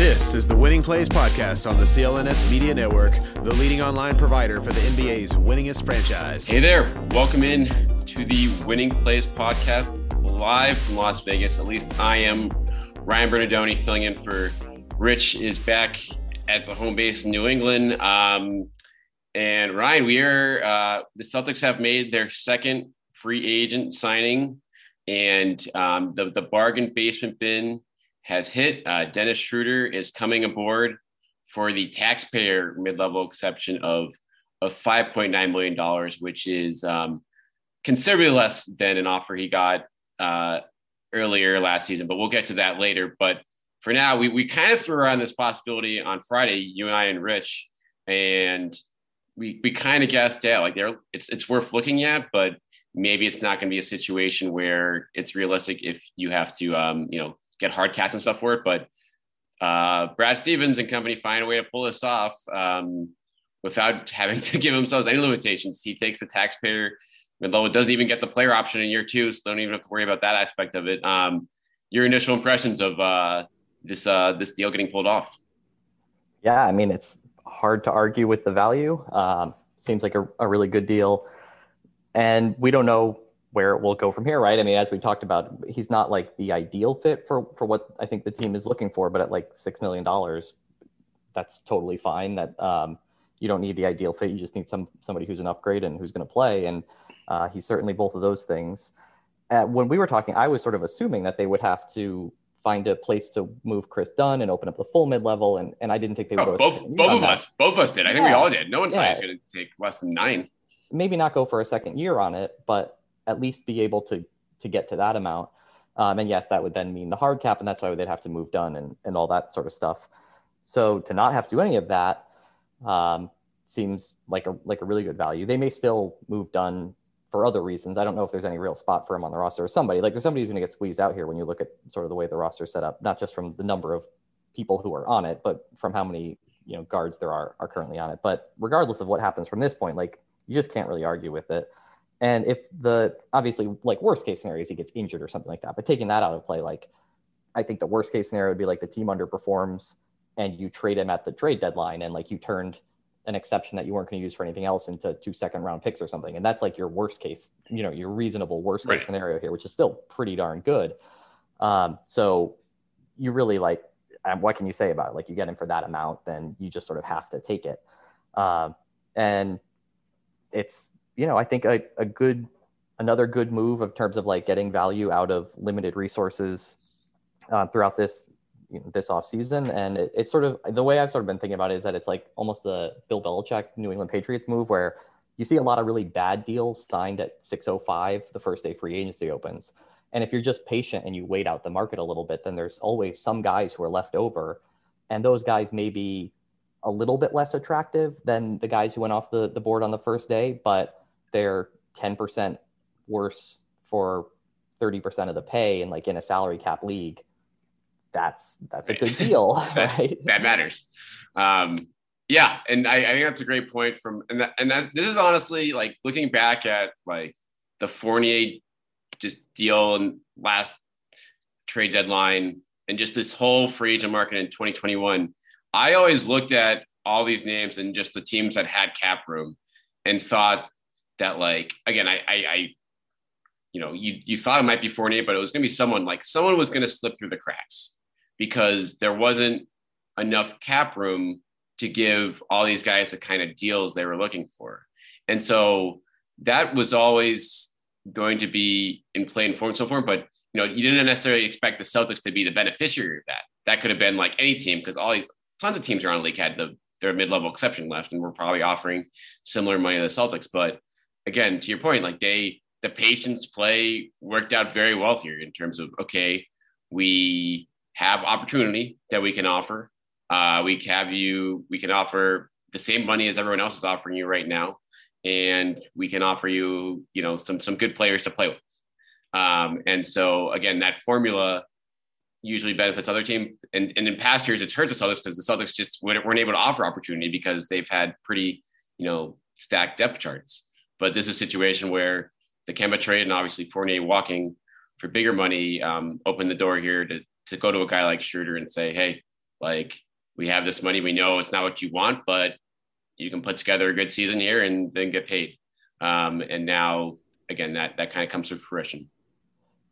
This is the Winning Plays Podcast on the CLNS Media Network, the leading online provider for the NBA's winningest franchise. Hey there. Welcome in to the Winning Plays Podcast live from Las Vegas. At least I am Ryan Bernardoni filling in for Rich is back at the home base in New England. Um, and Ryan, we are, uh, the Celtics have made their second free agent signing and um, the, the bargain basement bin has hit. Uh, Dennis Schroeder is coming aboard for the taxpayer mid-level exception of of 5.9 million dollars, which is um, considerably less than an offer he got uh, earlier last season. But we'll get to that later. But for now, we we kind of threw around this possibility on Friday, you and I and Rich, and we we kind of guessed, yeah, like there, it's it's worth looking at, but maybe it's not going to be a situation where it's realistic if you have to, um, you know, get hard caps and stuff for it. But uh, Brad Stevens and company find a way to pull this off um, without having to give themselves any limitations. He takes the taxpayer, although it doesn't even get the player option in year two, so don't even have to worry about that aspect of it. Um, your initial impressions of uh, this uh, this deal getting pulled off? Yeah, I mean it's hard to argue with the value. Um, seems like a, a really good deal, and we don't know where it will go from here, right? I mean, as we talked about, he's not like the ideal fit for for what I think the team is looking for, but at like six million dollars, that's totally fine. That um, you don't need the ideal fit; you just need some somebody who's an upgrade and who's going to play. And uh, he's certainly both of those things. Uh, when we were talking, I was sort of assuming that they would have to find a place to move Chris Dunn and open up the full mid level, and and I didn't think they would. Oh, both both of that. us, both of us did. I think yeah. we all did. No one yeah. thought he was going to take less than nine. Maybe not go for a second year on it, but at least be able to to get to that amount. Um, and yes, that would then mean the hard cap, and that's why they'd have to move Dunn and, and all that sort of stuff. So to not have to do any of that um, seems like a like a really good value. They may still move Dunn for other reasons. I don't know if there's any real spot for him on the roster or somebody like there's somebody who's going to get squeezed out here when you look at sort of the way the roster is set up, not just from the number of people who are on it, but from how many you know guards there are are currently on it. But regardless of what happens from this point, like you just can't really argue with it. And if the obviously like worst case scenario is he gets injured or something like that, but taking that out of play, like I think the worst case scenario would be like the team underperforms and you trade him at the trade deadline and like you turned an exception that you weren't going to use for anything else into two second round picks or something. And that's like your worst case, you know, your reasonable worst case right. scenario here, which is still pretty darn good. Um, so you really like, um, what can you say about it? Like you get him for that amount, then you just sort of have to take it. Um, and it's you know, I think a, a good, another good move in terms of like getting value out of limited resources uh, throughout this you know, this off season. And it, it's sort of the way I've sort of been thinking about it is that it's like almost a Bill Belichick New England Patriots move where you see a lot of really bad deals signed at 605 the first day free agency opens. And if you're just patient and you wait out the market a little bit, then there's always some guys who are left over. And those guys may be a little bit less attractive than the guys who went off the, the board on the first day, but they're 10% worse for 30% of the pay and like in a salary cap league that's that's a good deal that, right? that matters. Um yeah and I, I, think that's a great point from and that, and that, this is honestly like looking back at like the fournier just deal and last trade deadline and just this whole free agent market in 2021 i always looked at all these names and just the teams that had cap room and thought that like again, I I, I you know, you you thought it might be Fournier, but it was going to be someone like someone was going to slip through the cracks because there wasn't enough cap room to give all these guys the kind of deals they were looking for. And so that was always going to be in play and form so forth. But you know, you didn't necessarily expect the Celtics to be the beneficiary of that. That could have been like any team because all these tons of teams around the league had the their mid-level exception left and were probably offering similar money to the Celtics. But again, to your point, like they the patience play worked out very well here in terms of okay, we have opportunity that we can offer. Uh, we have you, we can offer the same money as everyone else is offering you right now. And we can offer you, you know, some, some good players to play with. Um, and so again, that formula usually benefits other team. And, and in past years, it's hurt the Celtics because the Celtics just weren't able to offer opportunity because they've had pretty, you know, stacked depth charts. But this is a situation where the Kemba trade and obviously Fournier walking for bigger money um, opened the door here to, to go to a guy like Schroeder and say, hey, like we have this money. We know it's not what you want, but you can put together a good season here and then get paid. Um, and now, again, that that kind of comes to fruition.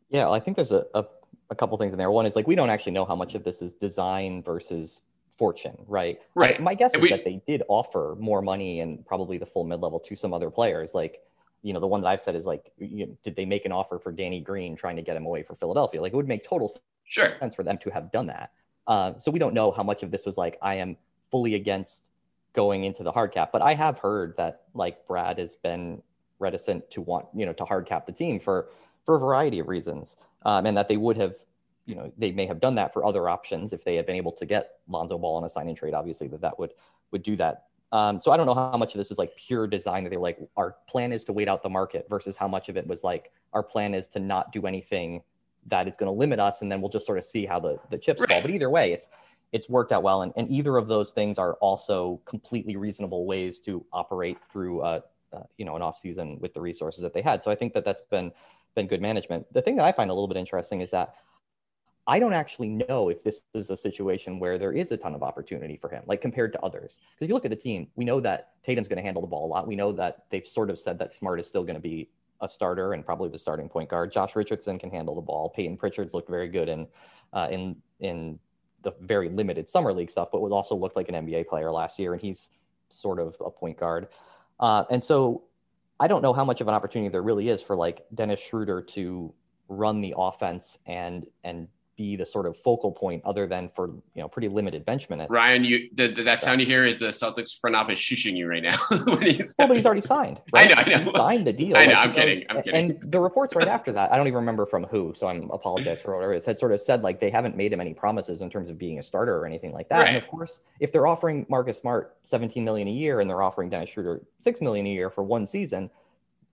Yeah, I think there's a, a, a couple things in there. One is like we don't actually know how much of this is design versus fortune, right? Right. I, my guess And is we- that they did offer more money and probably the full mid level to some other players. Like, you know, the one that I've said is like, you know, did they make an offer for Danny Green trying to get him away for Philadelphia? Like, it would make total Sure. sense for them to have done that. Uh, so we don't know how much of this was like I am fully against going into the hard cap, but I have heard that like Brad has been reticent to want you know to hard cap the team for for a variety of reasons, um, and that they would have you know they may have done that for other options if they had been able to get Lonzo Ball on a sign and trade. Obviously, that that would would do that. Um, so I don't know how much of this is like pure design that they like our plan is to wait out the market versus how much of it was like our plan is to not do anything that is going to limit us and then we'll just sort of see how the, the chips fall but either way it's it's worked out well and, and either of those things are also completely reasonable ways to operate through uh, uh, you know an off season with the resources that they had so i think that that's been been good management the thing that i find a little bit interesting is that i don't actually know if this is a situation where there is a ton of opportunity for him like compared to others because if you look at the team we know that tatum's going to handle the ball a lot we know that they've sort of said that smart is still going to be a starter and probably the starting point guard. Josh Richardson can handle the ball. Peyton Pritchard's looked very good in uh, in in the very limited summer league stuff, but would also looked like an NBA player last year, and he's sort of a point guard. Uh, and so I don't know how much of an opportunity there really is for like Dennis Schroeder to run the offense and and be the sort of focal point other than for you know pretty limited bench minutes. Ryan, you the, the, that sound you hear is the Celtics front office shushing you right now. he's, Well, but he's already signed. I Right? know, I know. He signed the deal. I know, Like, I'm kidding, I'm and- kidding. And the reports right after that, I don't even remember from who, so I'm apologize for whatever it had sort of said like they haven't made him any promises in terms of being a starter or anything like that. And of course, if they're offering Marcus Smart 17 million a year and they're offering Dennis Schroeder 6 million a year for one season,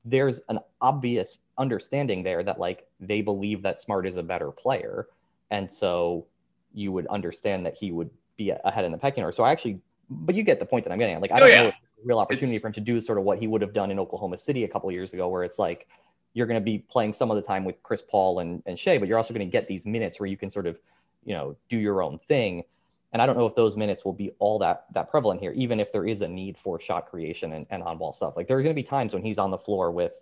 there's an obvious understanding there that like they believe that Smart is a better player. And so you would understand that he would be ahead in the pecking order. So I actually, but you get the point that I'm getting at. Like, I Oh, don't yeah. know if a real opportunity It's- for him to do sort of what he would have done in Oklahoma City a couple of years ago, where it's like you're going to be playing some of the time with Chris Paul and, and Shai, but you're also going to get these minutes where you can sort of, you know, do your own thing. And I don't know if those minutes will be all that that prevalent here, even if there is a need for shot creation and, and on ball stuff. Like there are going to be times when he's on the floor with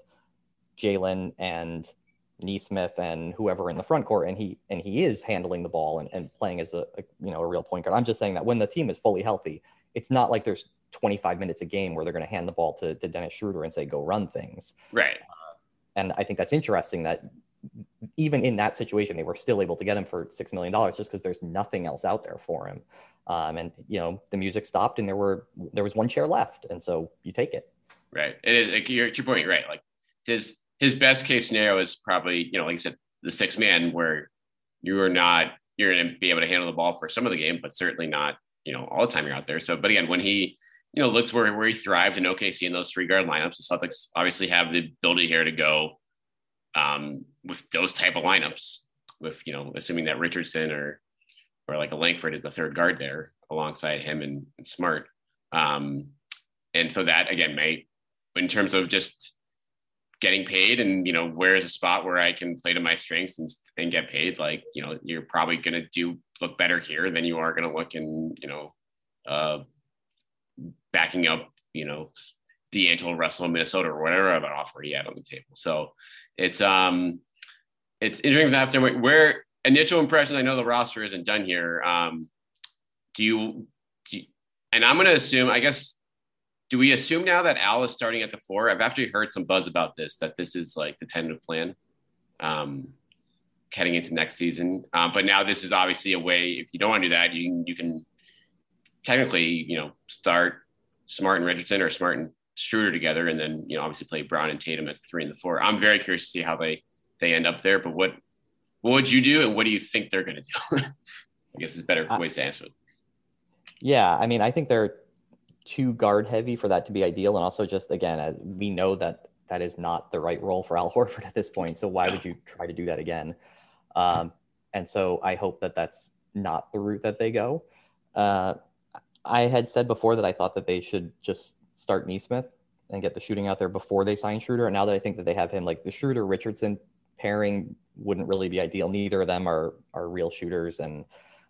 Jaylen and Nesmith and whoever in the front court, and he and he is handling the ball and, and playing as a, a you know a real point guard. I'm just saying that when the team is fully healthy, it's not like there's 25 minutes a game where they're going to hand the ball to, to Dennis Schroeder and say go run things. right. And I think that's interesting that even in that situation, they were still able to get him for six million dollars just because there's nothing else out there for him. Um, and you know the music stopped and there were there was one chair left, and so you take it. Right. It is like you're, to your point, you're right? Like his his best case scenario is probably, you know, like I said, the six man where you are not you're gonna be able to handle the ball for some of the game, but certainly not, you know, all the time you're out there. So but again, when he, you know, looks where where he thrived in OKC in those three guard lineups, the Celtics obviously have the ability here to go um with those type of lineups, with, you know, assuming that Richardson or or like a Langford is the third guard there alongside him and, and Smart. Um, and so that again may, in terms of just getting paid and you know where is a spot where I can play to my strengths and, and get paid, like you know you're probably going to do look better here than you are going to look in you know uh, backing up you know D'Angelo Russell in Minnesota or whatever other offer he had on the table. So it's um it's interesting from that standpoint. Where initial impressions, I know the roster isn't done here. Um, do you, do you and I'm going to assume, I guess, do we assume now that Al is starting at the four? I've actually heard some buzz about this, that this is like the tentative plan um, heading into next season. Um, but now this is obviously a way, if you don't want to do that, you can, you can technically, you know, start Smart and Richardson or Smart and Schroeder together, and then, you know, obviously play Brown and Tatum at the three and the four. I'm very curious to see how they, they end up there, but what, what would you do, and what do you think they're going to do? I guess it's better uh, ways to answer it. Yeah, I mean, I think they're too guard heavy for that to be ideal, and also just again, as we know that that is not the right role for Al Horford at this point. So why would you try to do that again? Um, and so I hope that that's not the route that they go. Uh, I had said before that I thought that they should just start Nesmith and get the shooting out there before they sign Schroeder. And now that I think that they have him, like the Schroeder Richardson pairing wouldn't really be ideal. Neither of them are are real shooters, and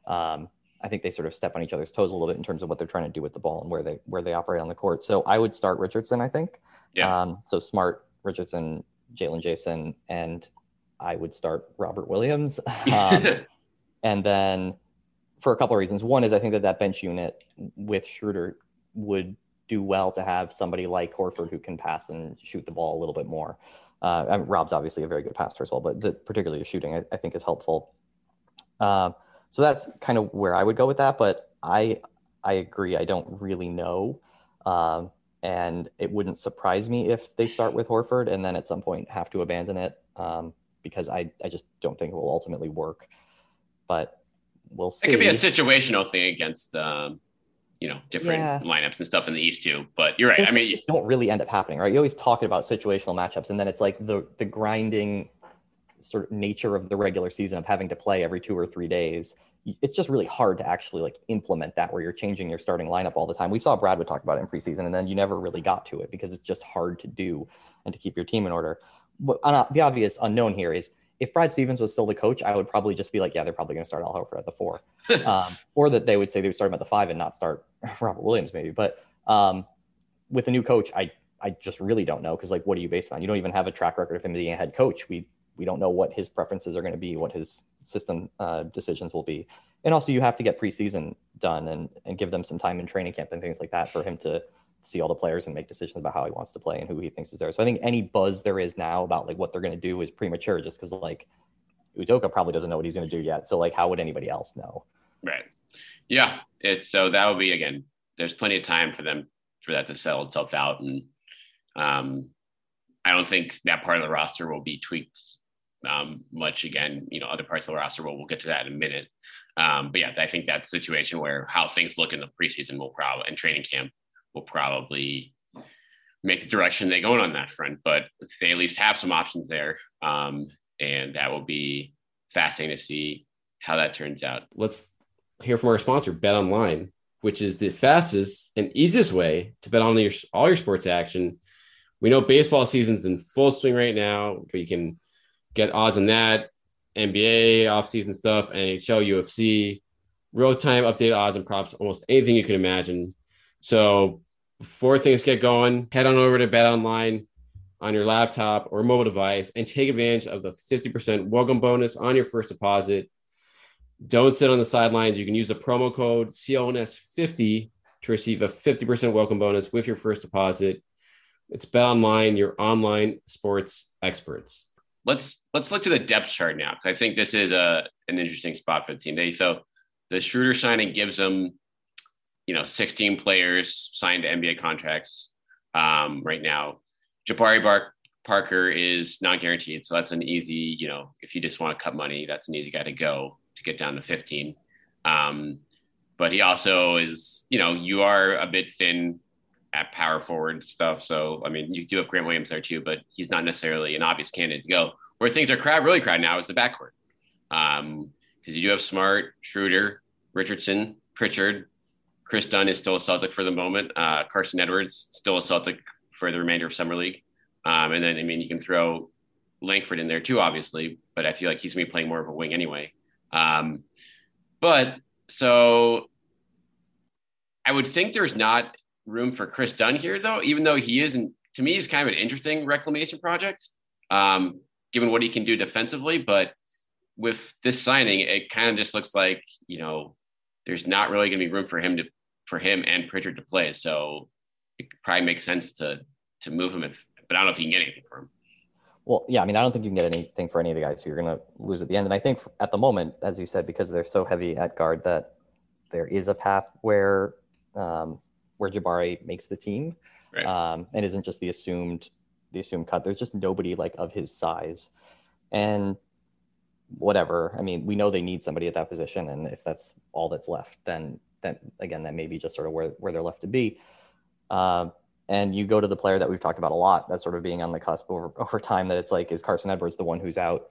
um, I think they sort of step on each other's toes a little bit in terms of what they're trying to do with the ball and where they where they operate on the court. So I would start Richardson. I think. Yeah. Um, so Smart, Richardson, Jaylen Jayson, and I would start Robert Williams. Um, and then for a couple of reasons. One is I think that that bench unit with Schroeder would do well to have somebody like Horford who can pass and shoot the ball a little bit more. Uh, I mean, Rob's obviously a very good passer as well, but the, particularly the shooting I, I, think is helpful. Uh, so that's kind of where I would go with that. But I I agree. I don't really know, um, and it wouldn't surprise me if they start with Horford and then at some point have to abandon it um, because I I just don't think it will ultimately work. But we'll see. It could be a situational thing against um, you know different yeah. lineups and stuff in the East too. But you're right. I mean, don't really end up happening, right? You always talk about situational matchups, and then it's like the the grinding sort of nature of the regular season of having to play every two or three days. It's just really hard to actually like implement that where you're changing your starting lineup all the time. We saw Brad would talk about it in preseason, and then you never really got to it because it's just hard to do and to keep your team in order. But uh, the obvious unknown here is if Brad Stevens was still the coach, I would probably just be like, yeah, they're probably going to start Al Horford at the four, um, or that they would say they would start him at the five and not start Robert Williams maybe. But um, with the new coach, I I just really don't know because like, what are you based on? You don't even have a track record of him being a head coach. We we don't know what his preferences are going to be, what his system uh, decisions will be, and also you have to get preseason done and and give them some time in training camp and things like that for him to see all the players and make decisions about how he wants to play and who he thinks is there. So I think any buzz there is now about like what they're going to do is premature just because like Udoka probably doesn't know what he's going to do yet. So like how would anybody else know? Right. Yeah. It's so that would be again, there's plenty of time for them for that to settle itself out. And um, I don't think that part of the roster will be tweaked um, much again. You know, other parts of the roster, well, we'll get to that in a minute. Um, but yeah, I think that's a situation where how things look in the preseason will probably and training camp will probably make the direction they go on that front. But they at least have some options there, um, and that will be fascinating to see how that turns out. Let's hear from our sponsor, Bet Online, which is the fastest and easiest way to bet on your, all your sports action. We know baseball season's in full swing right now, but you can get odds on that, NBA offseason stuff, NHL, UFC, real time updated odds and props, almost anything you can imagine. So before things get going, head on over to Bet Online on your laptop or mobile device and take advantage of the 50% welcome bonus on your first deposit. Don't sit on the sidelines. You can use the promo code CLNS50 to receive a 50% welcome bonus with your first deposit. It's Bet Online, your online sports experts. Let's let's look to the depth chart now. I think this is a an interesting spot for the team. They so the Schroeder signing gives them you know, 16 players signed NBA contracts um, right now. Jabari Bar- Parker is not guaranteed, so that's an easy, you know, if you just want to cut money, that's an easy guy to go to get down to 15. Um, but he also is, you know, you are a bit thin at power forward stuff. So, I mean, you do have Grant Williams there too, but he's not necessarily an obvious candidate to go. Where things are crowd, really crowded now is the backcourt. Because um, you do have Smart, Schroeder, Richardson, Pritchard, Chris Dunn is still a Celtic for the moment. Uh, Carson Edwards still a Celtic for the remainder of summer league. Um, and then I mean you can throw Langford in there too, obviously, but I feel like he's gonna be playing more of a wing anyway. Um, but so I would think there's not room for Chris Dunn here though, even though he isn't to me he's kind of an interesting reclamation project, um, given what he can do defensively. But with this signing, it kind of just looks like, you know, there's not really going to be room for him to for him and Pritchard to play. So it probably makes sense to to move him if, but I don't know if you can get anything for him. Well, yeah, I mean, I don't think you can get anything for any of the guys who you're going to lose at the end. And I think at the moment, as you said, because they're so heavy at guard, that there is a path where um, where Jabari makes the team, right. um, and isn't just the assumed the assumed cut. There's just nobody like of his size, and whatever. I mean, we know they need somebody at that position, and if that's all that's left, then then again, that may be just sort of where where they're left to be. Uh, and you go to the player that we've talked about a lot, that's sort of being on the cusp over, over time. That it's like, is Carson Edwards the one who's out?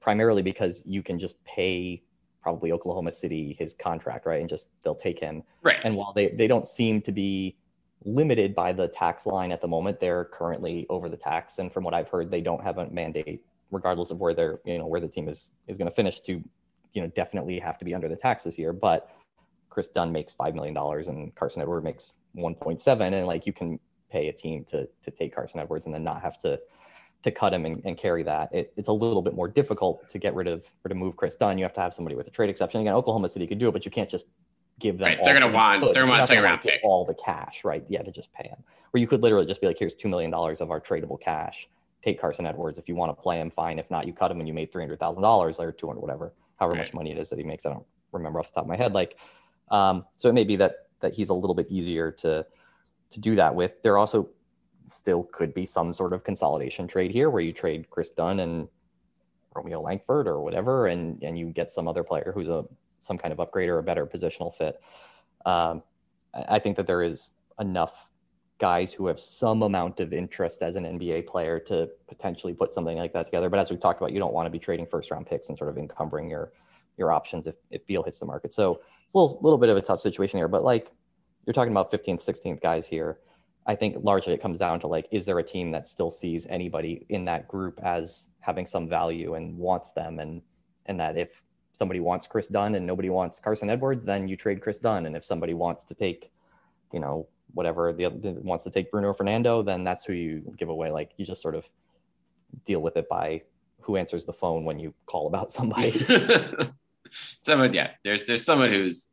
Primarily because you can just pay probably Oklahoma City his contract, right? And just they'll take him. Right. And while they they don't seem to be limited by the tax line at the moment, they're currently over the tax. And from what I've heard, they don't have a mandate, regardless of where they're you know where the team is is going to finish, to you know definitely have to be under the tax this year. But Chris Dunn makes five million dollars and Carson Edwards makes 1.7, and like you can pay a team to to take Carson Edwards and then not have to to cut him and, and carry that. It, it's a little bit more difficult to get rid of or to move Chris Dunn. You have to have somebody with a trade exception. Again, Oklahoma City could do it, but you can't just give them. Right. They're going to want. They're going to want second round pick. All the cash, right? Yeah, to just pay him. Or you could literally just be like, here's two million dollars of our tradable cash. Take Carson Edwards if you want to play him. Fine. If not, you cut him and you made three hundred thousand dollars or two hundred, whatever, however right. much money it is that he makes. I don't remember off the top of my head. Like, um, so it may be that that he's a little bit easier to to do that with. They're also still could be some sort of consolidation trade here where you trade Chris Dunn and Romeo Langford or whatever, and and you get some other player who's a some kind of upgrade or a better positional fit. Um, I think that there is enough guys who have some amount of interest as an NBA player to potentially put something like that together. But as we've talked about, you don't want to be trading first round picks and sort of encumbering your your options if, if Beal hits the market. So it's a little, little bit of a tough situation here. But like you're talking about 15th, 16th guys here. I think largely it comes down to like, is there a team that still sees anybody in that group as having some value and wants them? And and that if somebody wants Chris Dunn and nobody wants Carson Edwards, then you trade Chris Dunn. And if somebody wants to take, you know, whatever the other wants to take Bruno Fernando, then that's who you give away. Like you just sort of deal with it by who answers the phone when you call about somebody. someone, yeah, there's there's someone who's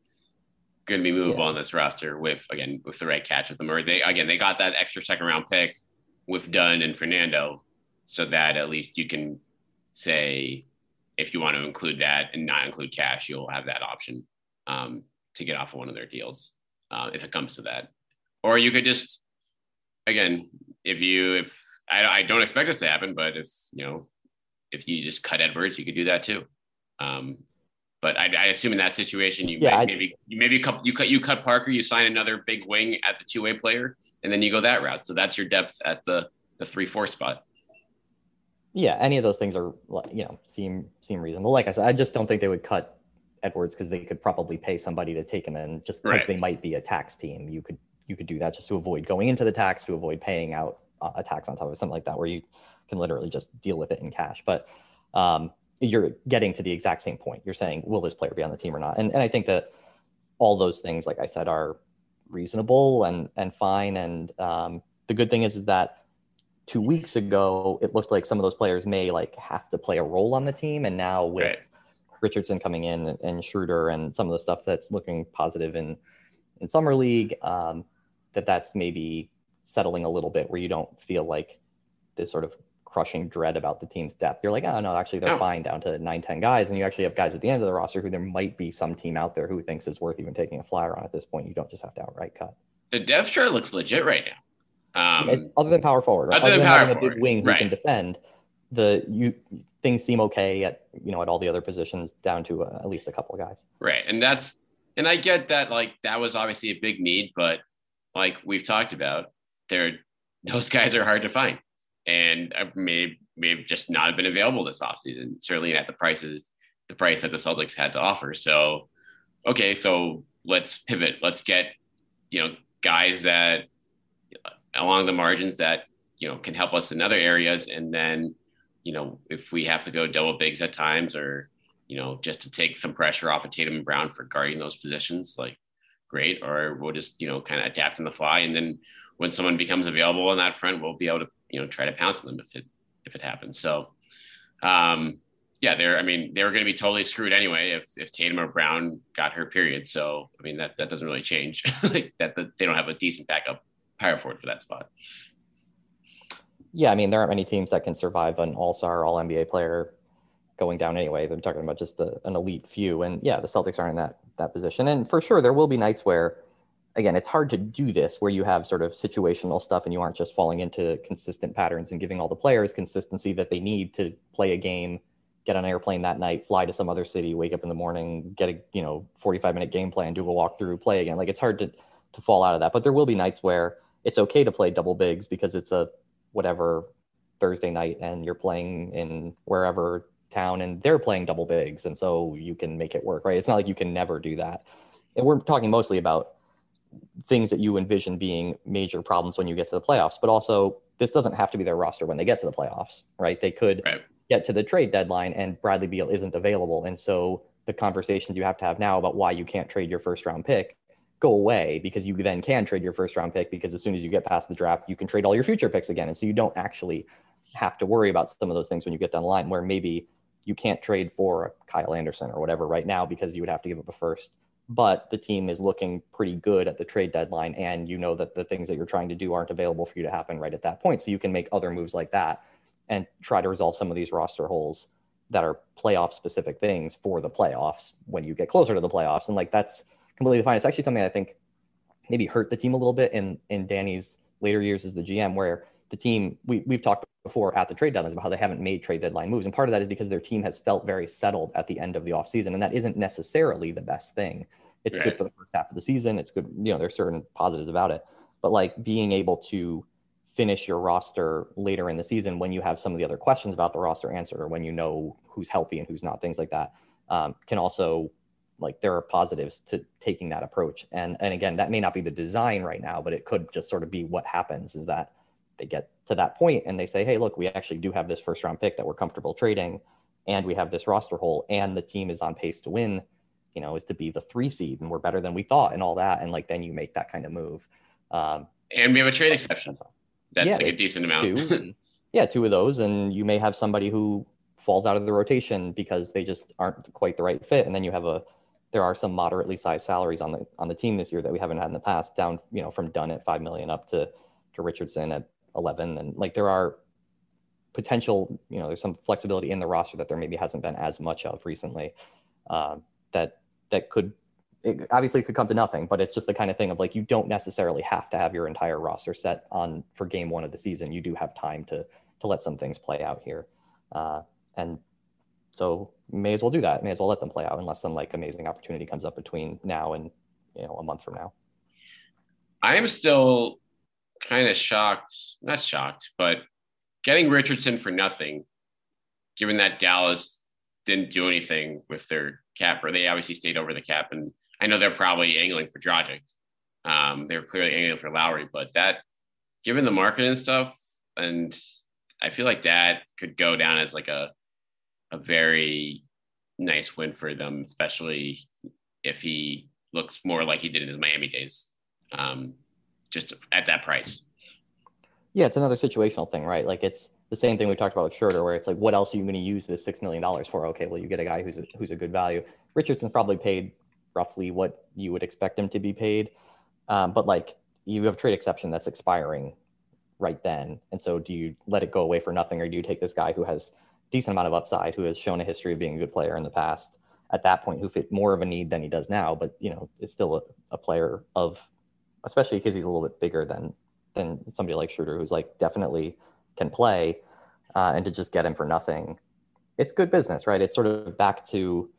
going to be movable yeah. on this roster with again with the right catch with them. Or they again they got that extra second round pick with Dunn and Fernando, so that at least you can say if you want to include that and not include cash, you'll have that option um, to get off of one of their deals uh, if it comes to that. Or you could just again if you if I, I don't expect this to happen, but if you know if you just cut Edwards, you could do that too. Um, but I, I, assume in that situation, you yeah, maybe you maybe cut you cut you cut Parker, you sign another big wing at the two way player, and then you go that route. So that's your depth at the the three four spot. Yeah, any of those things are you know seem seem reasonable. Like I said, I just don't think they would cut Edwards because they could probably pay somebody to take him in just because right. they might be a tax team. You could you could do that just to avoid going into the tax, to avoid paying out a tax on top of something like that, where you can literally just deal with it in cash. But um, you're getting to the exact same point. You're saying, will this player be on the team or not? And and I think that all those things, like I said, are reasonable and and fine. And um, the good thing is, is that two weeks ago it looked like some of those players may like have to play a role on the team, and now with right. Richardson coming in and, and Schroeder and some of the stuff that's looking positive in in summer league, um, that that's maybe settling a little bit where you don't feel like this sort of crushing dread about the team's depth. You're like, oh no, actually they're fine down to nine, 10 guys. And you actually have guys at the end of the roster who there might be some team out there who thinks is worth even taking a flyer on at this point. You don't just have to outright cut. The depth chart looks legit right now. Um, other than power forward, right? other, other, than, having forward. a big wing who right. can defend, the you things seem okay at you know at all the other positions down to uh, at least a couple of guys. Right, and that's and I get that like that was obviously a big need, but like we've talked about, there those guys are hard to find and may may have just not have been available this offseason, certainly at the prices the price that the Celtics had to offer. So, okay, so let's pivot. Let's get you know guys that along the margins that you know can help us in other areas, and then you know if we have to go double bigs at times, or you know just to take some pressure off of Tatum and Brown for guarding those positions, like great. Or we'll just you know kind of adapt on the fly, and then when someone becomes available on that front, we'll be able to you know try to pounce on them if it if it happens. So um, yeah, they're I mean they were going to be totally screwed anyway if if Tatum or Brown got her period. So I mean that that doesn't really change like that, that they don't have a decent backup power forward for that spot. Yeah, I mean there aren't many teams that can survive an All Star, All NBA player going down anyway. They're talking about just the, an elite few, and yeah, the Celtics aren't in that that position. And for sure, there will be nights where again, it's hard to do this where you have sort of situational stuff and you aren't just falling into consistent patterns and giving all the players consistency that they need to play a game get on an airplane that night, fly to some other city, wake up in the morning, get a you know 45 minute game plan, do a walkthrough, play again. Like it's hard to to fall out of that. But there will be nights where it's okay to play double bigs because it's a whatever Thursday night and you're playing in wherever town and they're playing double bigs and so you can make it work, right? It's not like you can never do that. And we're talking mostly about things that you envision being major problems when you get to the playoffs, but also this doesn't have to be their roster when they get to the playoffs, right? They could right. get to the trade deadline and Bradley Beal isn't available. And so the conversations you have to have now about why you can't trade your first round pick go away because you then can trade your first round pick because as soon as you get past the draft, you can trade all your future picks again. And so you don't actually have to worry about some of those things when you get down the line where maybe you can't trade for Kyle Anderson or whatever right now because you would have to give up a first. But the team is looking pretty good at the trade deadline, and you know that the things that you're trying to do aren't available for you to happen right at that point. So you can make other moves like that and try to resolve some of these roster holes that are playoff specific things for the playoffs when you get closer to the playoffs. And like that's completely fine. It's actually something I think maybe hurt the team a little bit in in Danny's later years as the GM, where the team we we've talked before at the trade deadlines about how they haven't made trade deadline moves. And part of that is because their team has felt very settled at the end of the offseason. And that isn't necessarily the best thing. It's right. good for the first half of the season. It's good, you know, there's certain positives about it. But like being able to finish your roster later in the season when you have some of the other questions about the roster answered or when you know who's healthy and who's not, things like that, um, can also like there are positives to taking that approach. And and again, that may not be the design right now, but it could just sort of be what happens is that they get to that point and they say, hey, look, we actually do have this first round pick that we're comfortable trading, and we have this roster hole, and the team is on pace to win, you know, is to be the three seed, and we're better than we thought, and all that, and like then you make that kind of move. Um, and we have a trade exception. That's yeah, like a decent amount. Two, yeah, two of those, and you may have somebody who falls out of the rotation because they just aren't quite the right fit, and then you have a there are some moderately sized salaries on the on the team this year that we haven't had in the past, down you know from Dunn at five million up to to Richardson at 11 and like there are potential you know there's some flexibility in the roster that there maybe hasn't been as much of recently uh, that that could it obviously could come to nothing but it's just the kind of thing of like you don't necessarily have to have your entire roster set on for game one of the season. You do have time to to let some things play out here uh, and so may as well do that. May as well let them play out unless some like amazing opportunity comes up between now and you know a month from now. I am still kind of shocked, not shocked, but getting Richardson for nothing, given that Dallas didn't do anything with their cap, or they obviously stayed over the cap. And I know they're probably angling for Dragic. Um, they were clearly angling for Lowry, but that, given the market and stuff, and I feel like that could go down as like a a very nice win for them, especially if he looks more like he did in his Miami days. Um, just at that price. Yeah, it's another situational thing, right? Like it's the same thing we talked about with Schroeder, where it's like, what else are you going to use this six million dollars for? Okay, well, you get a guy who's a, who's a good value. Richardson's probably paid roughly what you would expect him to be paid, um, but like you have trade exception that's expiring right then, and so do you let it go away for nothing, or do you take this guy who has decent amount of upside, who has shown a history of being a good player in the past, at that point, who fit more of a need than he does now, but you know is still a, a player of especially because he's a little bit bigger than than somebody like Schroeder, who's like definitely can play, uh, and to just get him for nothing, it's good business, right? It's sort of back to,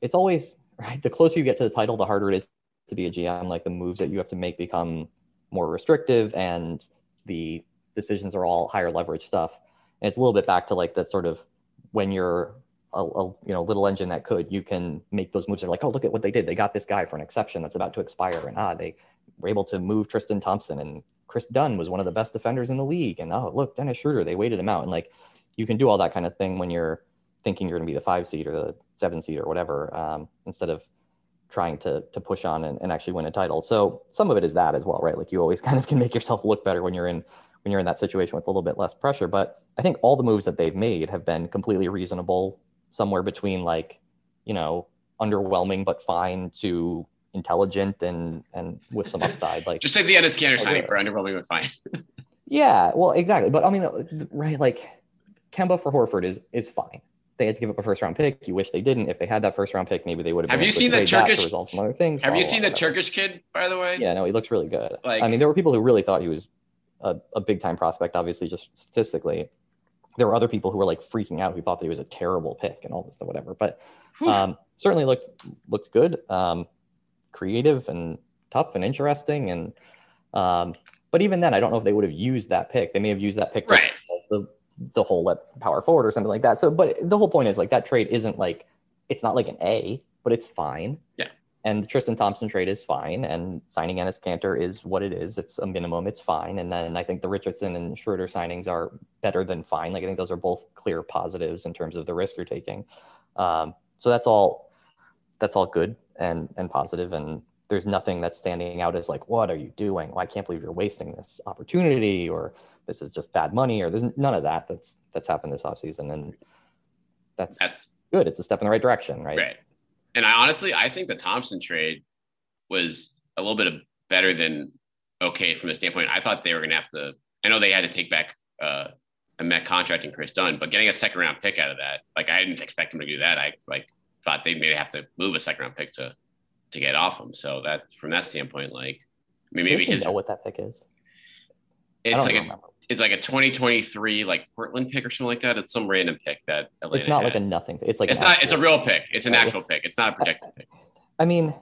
it's always right. The closer you get to the title, the harder it is to be a GM. Like the moves that you have to make become more restrictive, and the decisions are all higher leverage stuff. And it's a little bit back to like that sort of when you're a, a, you know little engine that could you can make those moves they're like oh look at what they did they got this guy for an exception that's about to expire and ah they were able to move Tristan Thompson and Chris Dunn was one of the best defenders in the league. And oh, look, Dennis Schroeder, they waited him out. And like you can do all that kind of thing when you're thinking you're going to be the five seed or the seven seed or whatever, um, instead of trying to to push on and, and actually win a title. So some of it is that as well, right? Like you always kind of can make yourself look better when you're in when you're in that situation with a little bit less pressure. But I think all the moves that they've made have been completely reasonable, somewhere between like, you know, underwhelming but fine to intelligent and and with some upside. Like just like the Enes Kanter signing for underwhelming but fine. yeah, well, exactly. But I mean, right? Like Kemba for Horford is is fine. They had to give up a first round pick. You wish they didn't. If they had that first round pick, maybe they would have. Have you seen the Turkish? Result some other things. Have you seen the Turkish kid? By the way. Yeah, no, he looks really good. Like, I mean, there were people who really thought he was a, a big time prospect. Obviously, just statistically, there were other people who were like freaking out who thought that he was a terrible pick and all this and whatever. But um, certainly looked looked good, um, creative and tough and interesting. And um, but even then, I don't know if they would have used that pick. They may have used that pick right. the the whole power forward or something like that. So, but the whole point is like that trade isn't like it's not like an A, but it's fine. Yeah. And the Tristan Thompson trade is fine, and signing Enes Kanter is what it is. It's a minimum. It's fine. And then I think the Richardson and Schroeder signings are better than fine. Like I think those are both clear positives in terms of the risk you're taking. Um, so that's all. That's all good and and positive, and there's nothing that's standing out as like, what are you doing? Well, I can't believe you're wasting this opportunity, or this is just bad money, or there's none of that that's that's happened this offseason, and that's, That's good. It's a step in the right direction, right? right. And I honestly, I think the Thompson trade was a little bit of better than okay from the standpoint. I thought they were going to have to. I know they had to take back uh, a Met contract and Chris Dunn, but getting a second round pick out of that, like I didn't expect them to do that. I like thought they may have to move a second round pick to to get off him. So that from that standpoint, like I mean, maybe his know what that pick is? It's like a it's like a 2023 like Portland pick or something like that. It's some random pick that Atlanta It's not like a had. nothing. It's like It's not. It's a real pick. It's an actual pick. It's not a projected pick. I mean,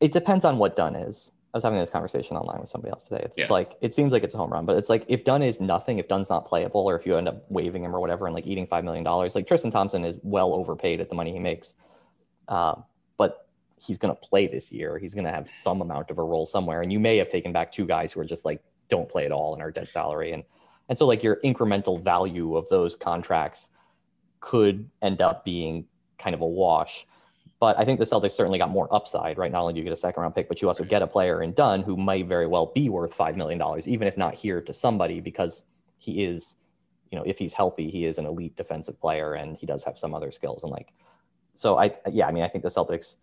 it depends on what Dunn is. I was having this conversation online with somebody else today. It's Yeah. like it seems like it's a home run, but it's like if Dunn is nothing, if Dunn's not playable, or if you end up waiving him or whatever and like eating five million dollars, like Tristan Thompson is well overpaid at the money he makes. Um, but he's going to play this year. He's going to have some amount of a role somewhere, and you may have taken back two guys who are just like don't play at all and are dead salary, and and so like your incremental value of those contracts could end up being kind of a wash. But I think the Celtics certainly got more upside, right? Not only do you get a second round pick, but you also get a player in Dunn who might very well be worth $5 million, even if not here to somebody, because he is, you know, if he's healthy, he is an elite defensive player and he does have some other skills. And like, so I, yeah, I mean, I think the Celtics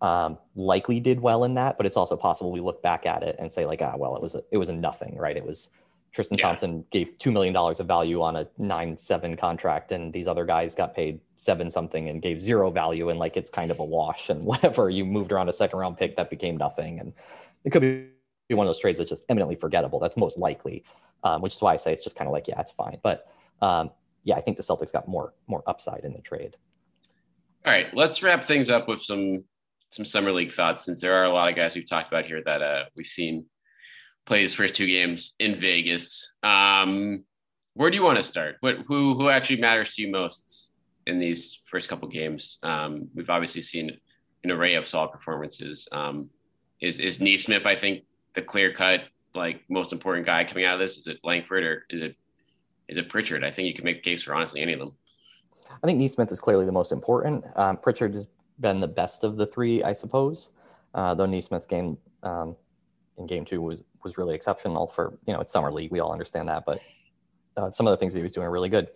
um, likely did well in that, but it's also possible we look back at it and say, like, ah, well, it was, a, it was a nothing, right? It was, Tristan Yeah. Thompson gave $2 million of value on a 9 7 contract, and these other guys got paid seven something and gave zero value. And like it's kind of a wash. And whatever you moved around a second round pick, that became nothing. And it could be one of those trades that's just eminently forgettable. That's most likely, um, which is why I say it's just kind of like, yeah, it's fine. But um, yeah, I think the Celtics got more more upside in the trade. All right, let's wrap things up with some some summer league thoughts, since there are a lot of guys we've talked about here that uh, we've seen play his first two games in Vegas. Um, where do you want to start? What who who actually matters to you most in these first couple games? Um, we've obviously seen an array of solid performances. Um, is is Nesmith, I think, the clear cut like most important guy coming out of this? Is it Langford or is it is it Pritchard? I think you can make a case for honestly any of them. I think Nesmith is clearly the most important. Um, Pritchard has been the best of the three, I suppose. Uh, though Nesmith's game um, in game two was was really exceptional for you know it's summer league. We all understand that, but uh, some of the things that he was doing are really good.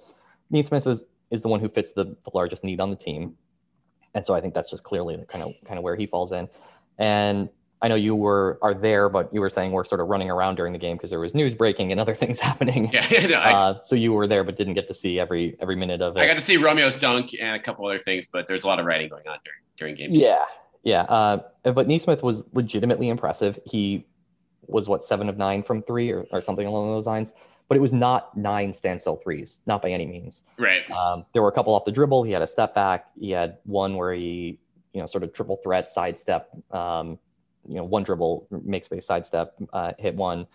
Neesmith is is the one who fits the, the largest need on the team, and so I think that's just clearly kind of kind of where he falls in. And I know you were are there, but you were saying we're sort of running around during the game because there was news breaking and other things happening. Yeah, no, I, Uh, so you were there, but didn't get to see every every minute of it. I got to see Romeo's dunk and a couple other things, but there's a lot of writing going on during during game. Yeah, yeah. Uh, but Nesmith was legitimately impressive. He was what seven of nine from three or, or something along those lines. But it was not nine standstill threes, not by any means. Right. Um, there were a couple off the dribble. He had a step back. He had one where he, you know, sort of triple threat sidestep. Um, you know, one dribble, make space sidestep, uh, hit one.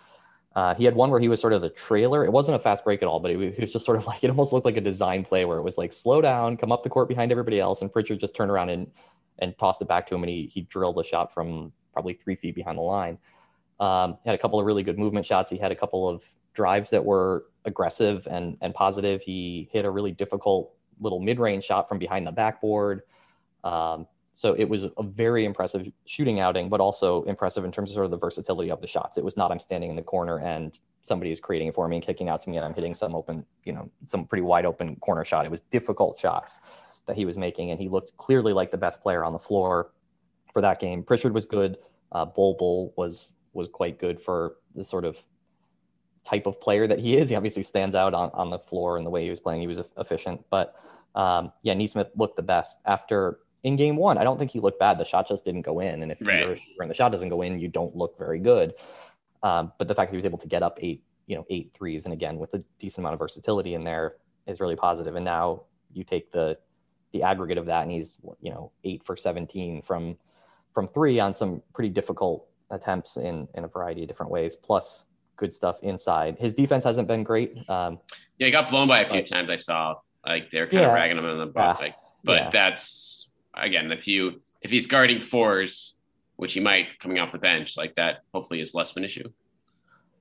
Uh, he had one where he was sort of the trailer. It wasn't a fast break at all, but it, was just sort of like it almost looked like a design play where it was like slow down, come up the court behind everybody else, and Pritchard just turned around and and tossed it back to him, and he he drilled a shot from probably three feet behind the line. Um, he had a couple of really good movement shots. He had a couple of drives that were aggressive and and positive. He hit a really difficult little mid range shot from behind the backboard. Um, so it was a very impressive shooting outing, but also impressive in terms of sort of the versatility of the shots. It was not I'm standing in the corner and somebody is creating it for me and kicking out to me and I'm hitting some open, you know, some pretty wide open corner shot. It was difficult shots that he was making, and he looked clearly like the best player on the floor for that game. Pritchard was good. Uh, Bol Bol was was quite good for the sort of type of player that he is. He obviously stands out on, on the floor and the way he was playing. He was efficient, but um, yeah, Nesmith looked the best after in game one. I don't think he looked bad. The shot just didn't go in, and if Right. you're a shooter and the shot doesn't go in, you don't look very good. Um, but the fact that he was able to get up eight, you know, eight threes, and again with a decent amount of versatility in there, is really positive. And now you take the the aggregate of that, and he's you know eight for 17 from from three on some pretty difficult attempts in in a variety of different ways. Plus good stuff inside. His defense hasn't been great. Um, yeah, he got blown by a few but, times. I saw like they're kind yeah, of ragging him in the box. Yeah, like, but yeah. that's again, if you if he's guarding fours, which he might coming off the bench, like that, hopefully is less of an issue.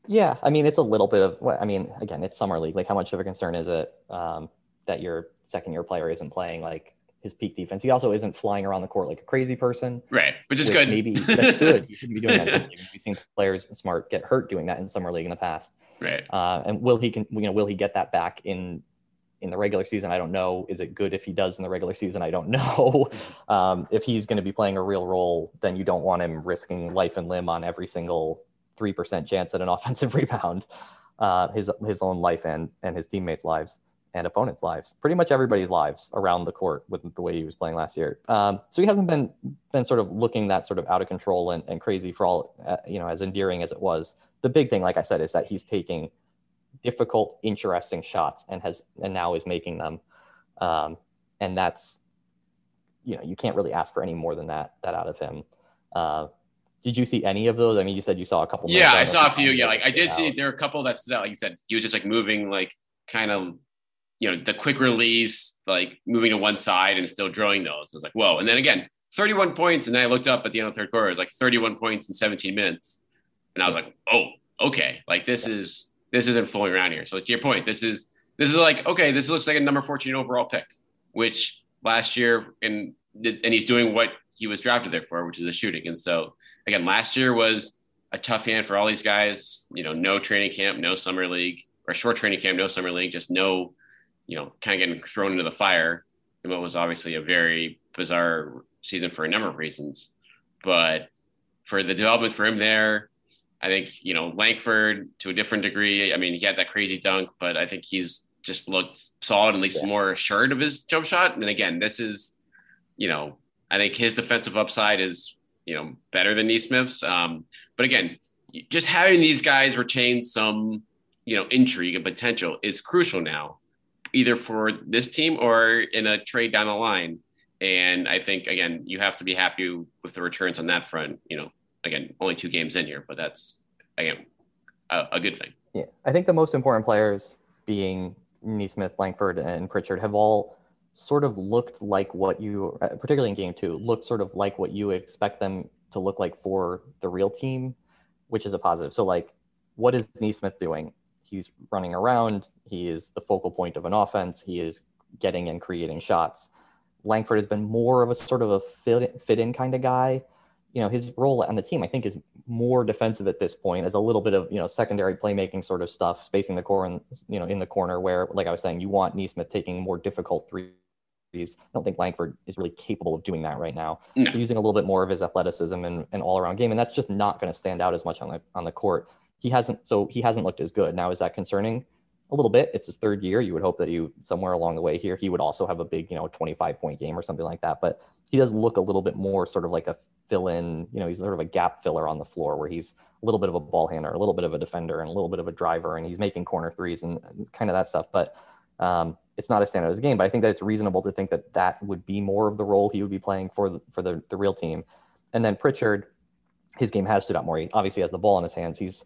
Yeah, I mean, it's a little bit of. What I mean, again, it's summer league. Like, how much of a concern is it um, that your second year player isn't playing like his peak defense? He also isn't flying around the court like a crazy person. Right, which is good. Maybe that's good. You shouldn't be doing that. We've seen players smart get hurt doing that in summer league in the past. Right. Uh, and will he can you know will he get that back in in the regular season? I don't know. Is it good if he does in the regular season? I don't know. um, if he's going to be playing a real role, then you don't want him risking life and limb on every single three percent chance at an offensive rebound, uh, his his own life and and his teammates' lives and opponents' lives, pretty much everybody's lives around the court with the way he was playing last year. Um, so he hasn't been been sort of looking that sort of out of control and, and crazy for all uh, you know as endearing as it was. The big thing, like I said, is that he's taking difficult, interesting shots and has and now is making them, um, and that's you know you can't really ask for any more than that that out of him. Uh, did you see any of those? I mean, you said you saw a couple. Yeah, I saw a few. Yeah, like I did out. see there were a couple that stood out. Like you said, he was just like moving, like kind of, you know, the quick release, like moving to one side and still drilling those. I was like, whoa! And then again, 31 points, and then I looked up at the end of the third quarter. It was like 31 points in 17 minutes, and I was like, oh, okay, like this is this isn't fooling around here. So to your point, this is this is like okay, this looks like a number 14 overall pick, which last year and and he's doing what he was drafted there for, which is a shooting. And so again, last year was a tough hand for all these guys. You know, no training camp, no summer league, or short training camp, no summer league, just no, you know, kind of getting thrown into the fire in what was obviously a very bizarre season for a number of reasons. But for the development for him there, I think, you know, Langford to a different degree. I mean, he had that crazy dunk, but I think he's just looked solid, at least yeah. more assured of his jump shot. And again, this is, you know, I think his defensive upside is you know better than Nesmith's. Um, but again, just having these guys retain some you know intrigue and potential is crucial now, either for this team or in a trade down the line. And I think again, you have to be happy with the returns on that front. You know, again, only two games in here, but that's again a, a good thing. Yeah, I think the most important players being Nesmith, Langford, and Pritchard have all sort of looked like what you, uh, particularly in game two, looked sort of like what you expect them to look like for the real team, which is a positive. So, like, what is Nesmith doing? He's running around. He is the focal point of an offense. He is getting and creating shots. Langford has been more of a sort of a fit, fit in kind of guy. You know, his role on the team, I think, is more defensive at this point, as a little bit of you know secondary playmaking sort of stuff, spacing the core and you know in the corner where, like I was saying, you want Nesmith taking more difficult three I don't think Langford is really capable of doing that right now. No. So using a little bit more of his athleticism and, and all around game, and that's just not going to stand out as much on the on the court. He hasn't so he hasn't looked as good. Now is that concerning? A little bit. It's his third year. You would hope that you somewhere along the way here he would also have a big, you know, 25 point game or something like that. But he does look a little bit more sort of like a fill in, you know, he's sort of a gap filler on the floor where he's a little bit of a ball handler, a little bit of a defender, and a little bit of a driver, and he's making corner threes and kind of that stuff. But um, it's not a a game, but I think that it's reasonable to think that that would be more of the role he would be playing for the, for the, the real team. And then Pritchard, his game has stood out more. He obviously has the ball in his hands. He's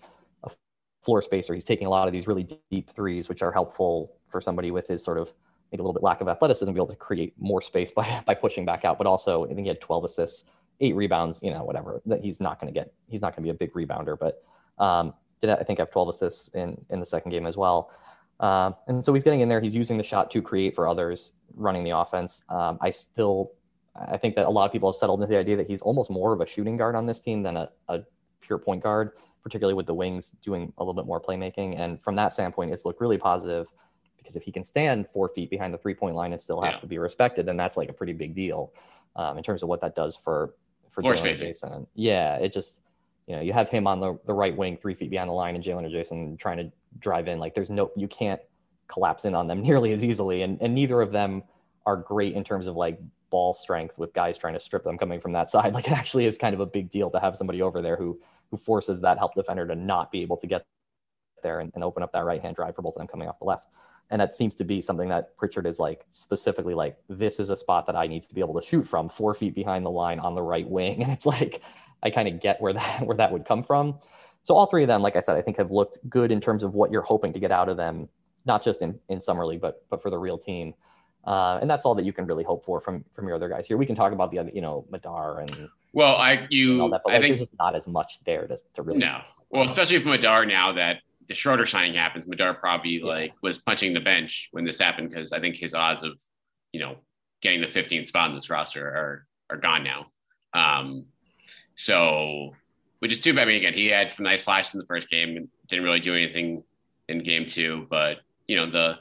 floor spacer. He's taking a lot of these really deep threes, which are helpful for somebody with his sort of maybe a little bit lack of athleticism, to be able to create more space by, by pushing back out. But also, I think he had 12 assists, eight rebounds, you know, whatever. That he's not going to get. He's not going to be a big rebounder, but um, did I think have 12 assists in in the second game as well. Uh, and so he's getting in there. He's using the shot to create for others, running the offense. Um, I still, I think that a lot of people have settled into the idea that he's almost more of a shooting guard on this team than a, a pure point guard, particularly with the wings doing a little bit more playmaking. And from that standpoint, it's looked really positive because if he can stand four feet behind the three point line and still has yeah. to be respected, then that's like a pretty big deal um, in terms of what that does for for Jaylen Jayson. Yeah, it just you know, you have him on the, the right wing, three feet behind the line, and Jaylen or Jayson trying to drive in. Like, there's no, you can't collapse in on them nearly as easily. And, and neither of them are great in terms of like ball strength with guys trying to strip them coming from that side. Like, it actually is kind of a big deal to have somebody over there who, who forces that help defender to not be able to get there and, and open up that right hand drive for both of them coming off the left. And that seems to be something that Pritchard is like specifically like, this is a spot that I need to be able to shoot from four feet behind the line on the right wing. And it's like, I kind of get where that where that would come from. So all three of them, like I said, I think have looked good in terms of what you're hoping to get out of them, not just in, in summer league, but but for the real team. Uh, and that's all that you can really hope for from from your other guys here. We can talk about the other, you know, Madar and well, I you all that, but I like, think there's just not as much there to, to really. no. Well, especially if Madar now that the Schroeder signing happens, Madar probably Yeah. like was punching the bench when this happened because I think his odds of you know getting the 15th spot in this roster are are gone now. Um, so which is too bad. I mean, again, he had some nice flashes in the first game and didn't really do anything in game two, but you know the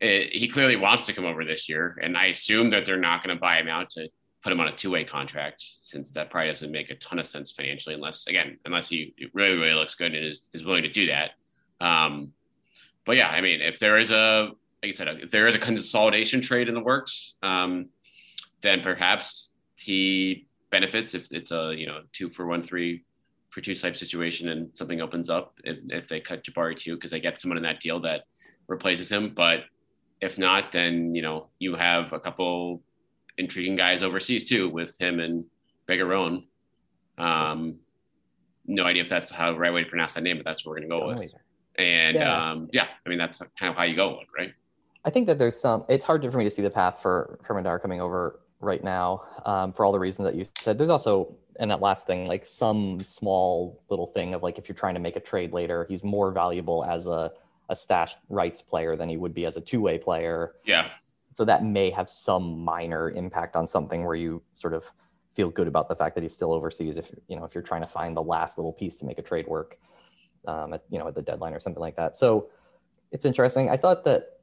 it, he clearly wants to come over this year, and I assume that they're not going to buy him out to put him on a two-way contract, since that probably doesn't make a ton of sense financially, unless again, unless he really really looks good and is, is willing to do that. Um, but yeah, I mean, if there is a like I said, if there is a consolidation trade in the works, um, then perhaps he benefits if it's a you know two for one, three for two type situation, and something opens up if, if they cut Jabari too, because they get someone in that deal that replaces him. But if not, then you know you have a couple intriguing guys overseas too with him and Begarin. Um, no idea if that's how the right way to pronounce that name, but that's what we're gonna go with. And Yeah. um, yeah, I mean that's kind of how you go, right? I think that there's some. It's hard for me to see the path for for coming over right now um, for all the reasons that you said. There's also, and that last thing, like some small little thing of like if you're trying to make a trade later, he's more valuable as a a stash rights player than he would be as a two way player. Yeah, So that may have some minor impact on something where you sort of feel good about the fact that he's still overseas. If you know if you're trying to find the last little piece to make a trade work, um, at you know at the deadline or something like that. So it's interesting. I thought that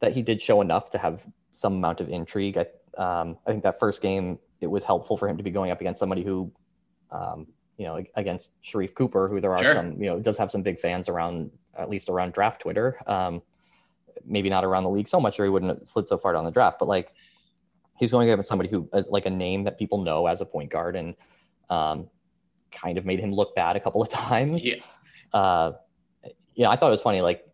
that he did show enough to have some amount of intrigue. I um, I think that first game it was helpful for him to be going up against somebody who, um, you know, against Sharife Cooper, who there are Sure. some you know does have some big fans around at least around draft Twitter. Um, maybe not around the league so much, or he wouldn't have slid so far down the draft. But like he's going against somebody who uh, like a name that people know as a point guard and um, kind of made him look bad a couple of times. yeah, Uh, yeah, I thought it was funny. Like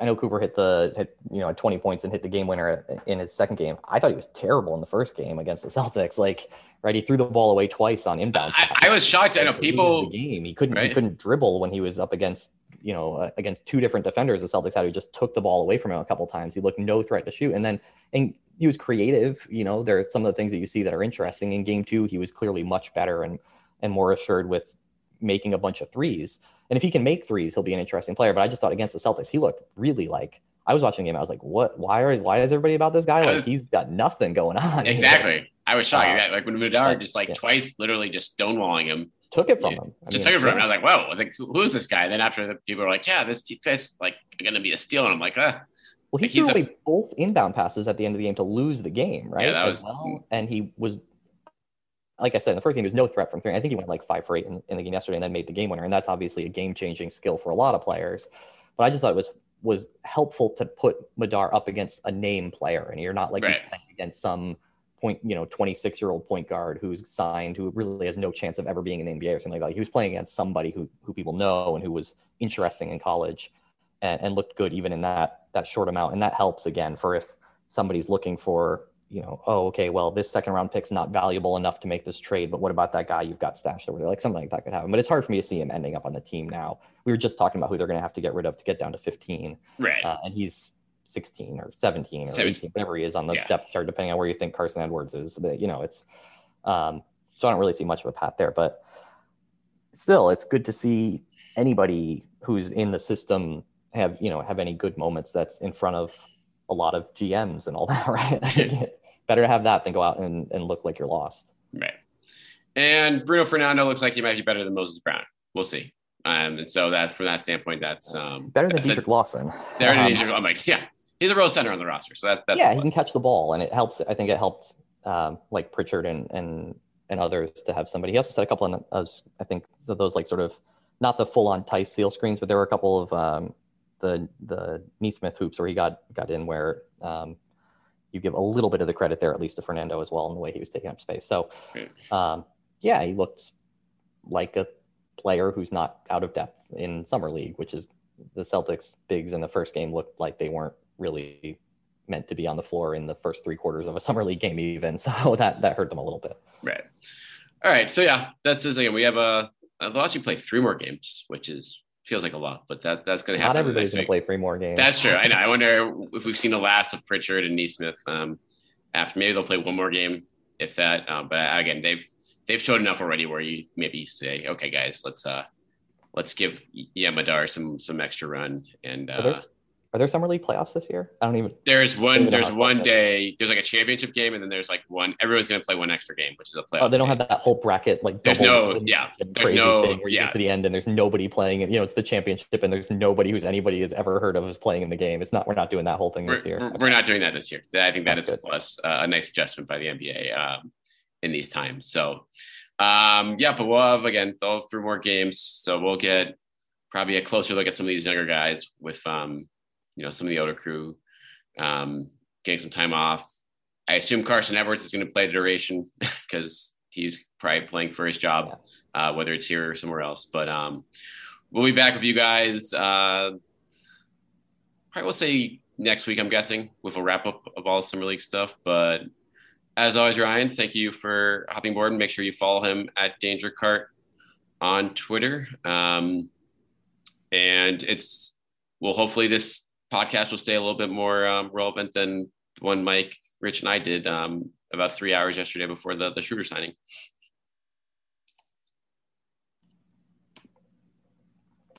I know Cooper hit the hit you know had 20 points and hit the game winner in his second game. I thought he was terrible in the first game against the Celtics. Like right, he threw the ball away twice on inbounds. I, I was shocked. I know people. the game. He couldn't. He couldn't dribble when he was up against you know uh, against two different defenders. The Celtics had who just took the ball away from him a couple times. He looked no threat to shoot, and then and he was creative. You know, there are some of the things that you see that are interesting. In game two, he was clearly much better and and more assured with making a bunch of threes. And if he can make threes, he'll be an interesting player. But I just thought against the Celtics, he looked really like. I was watching the game. I was like, "What? Why are? Why is everybody about this guy? Like was- he's got nothing going on." Exactly. I was shocked. Uh, like when yeah, just like yeah. twice, literally just stonewalling him. Took it from Yeah. him. I just mean, took it from him. I was like, whoa, I think who- who's this guy? then after the people were like, yeah, this guy's like gonna be a steal, and I'm like, ah, Well, he Like, threw a- away both inbound passes at the end of the game to lose the game, right? that was- well. And he was, like I said, in the first game, he was no threat from three. I think he went like five for eight in, in the game yesterday and then made the game winner. And that's obviously a game changing skill for a lot of players. But I just thought it was was helpful to put Madar up against a name player, and you're not like Right. playing against some point, you know, 26 year old point guard who's signed, who really has no chance of ever being in the NBA or something like that. He was playing against somebody who who people know and who was interesting in college and, and looked good even in that that short amount. And that helps again for if somebody's looking for, you know, oh, okay, well, this second round pick's not valuable enough to make this trade, but what about that guy you've got stashed over there? Like something like that could happen. But it's hard for me to see him ending up on the team now. We were just talking about who they're gonna have to get rid of to get down to 15. right. Uh, and he's 16 or 17 or 17. 18, whatever he is on the Yeah. depth chart, depending on where you think Carson Edwards is. But, you know, it's um, so I don't really see much of a path there. But still, it's good to see anybody who's in the system have you know have any good moments that's in front of a lot of GMs and all that, right? I think it's better to have that than go out and, and look like you're lost. Right. And Bruno Fernando looks like he might be better than Moses Brown. We'll see. Um, and so that from that standpoint, that's um, Better than that's a- Dietrich Lawson. better than Um, Dietrich- I'm like, yeah, he's a real center on the roster. So that, that's yeah, he can catch the ball, and it helps. I think it helped um, like Pritchard and and and others to have somebody. He also set a couple of, of I think so those like sort of not the full on tight seal screens, but there were a couple of um, the the Nesmith hoops where he got got in where um, you give a little bit of the credit there at least to Fernando as well in the way he was taking up space. So um, yeah, he looked like a player who's not out of depth in summer league, which is the Celtics bigs in the first game looked like they weren't really meant to be on the floor in the first three quarters of a summer league game even. So that that hurt them a little bit. Right. All right. So yeah, that's just again. We have a they'll actually play three more games, which is feels like a lot, but that that's going to happen. Not everybody's going to play three more games. That's true. I know. I wonder if we've seen the last of Pritchard and Nesmith Um, after maybe they'll play one more game, if that. Um, but again, they've they've showed enough already where you maybe say, okay, guys, let's uh let's give Yam Madar some some extra run and uh, are there summer league playoffs this year? I don't even. There's one. There's one day. There's like a championship game, and then there's like one. Everyone's gonna play one extra game, which is a playoff. Oh, they don't game. have that whole bracket like. There's no. Yeah. There's no. Thing where you yeah. get to the end and there's nobody playing. And you know it's the championship, and there's nobody who's anybody has ever heard of is playing in the game. It's not. We're not doing that whole thing we're, this year. We're, we're, not doing that this year. I think that That's is a plus, uh, a nice adjustment by the NBA um, in these times. So, um, yeah, but we'll have again, they'll have three more games, so we'll get probably a closer look at some of these younger guys with um, you know some of the older crew um, getting some time off. I assume Carson Edwards is going to play the duration because he's probably playing for his job, uh, whether it's here or somewhere else. But um, we'll be back with you guys. Uh, probably we'll say next week, I'm guessing, with a wrap up of all summer league stuff. But as always, Ryan, thank you for hopping board. And make sure you follow him at Danger Cart on Twitter. Um, and it's well, hopefully this podcast will stay a little bit more um, relevant than the one Mike, Rich, and I did um, about three hours yesterday before the the Schroeder signing.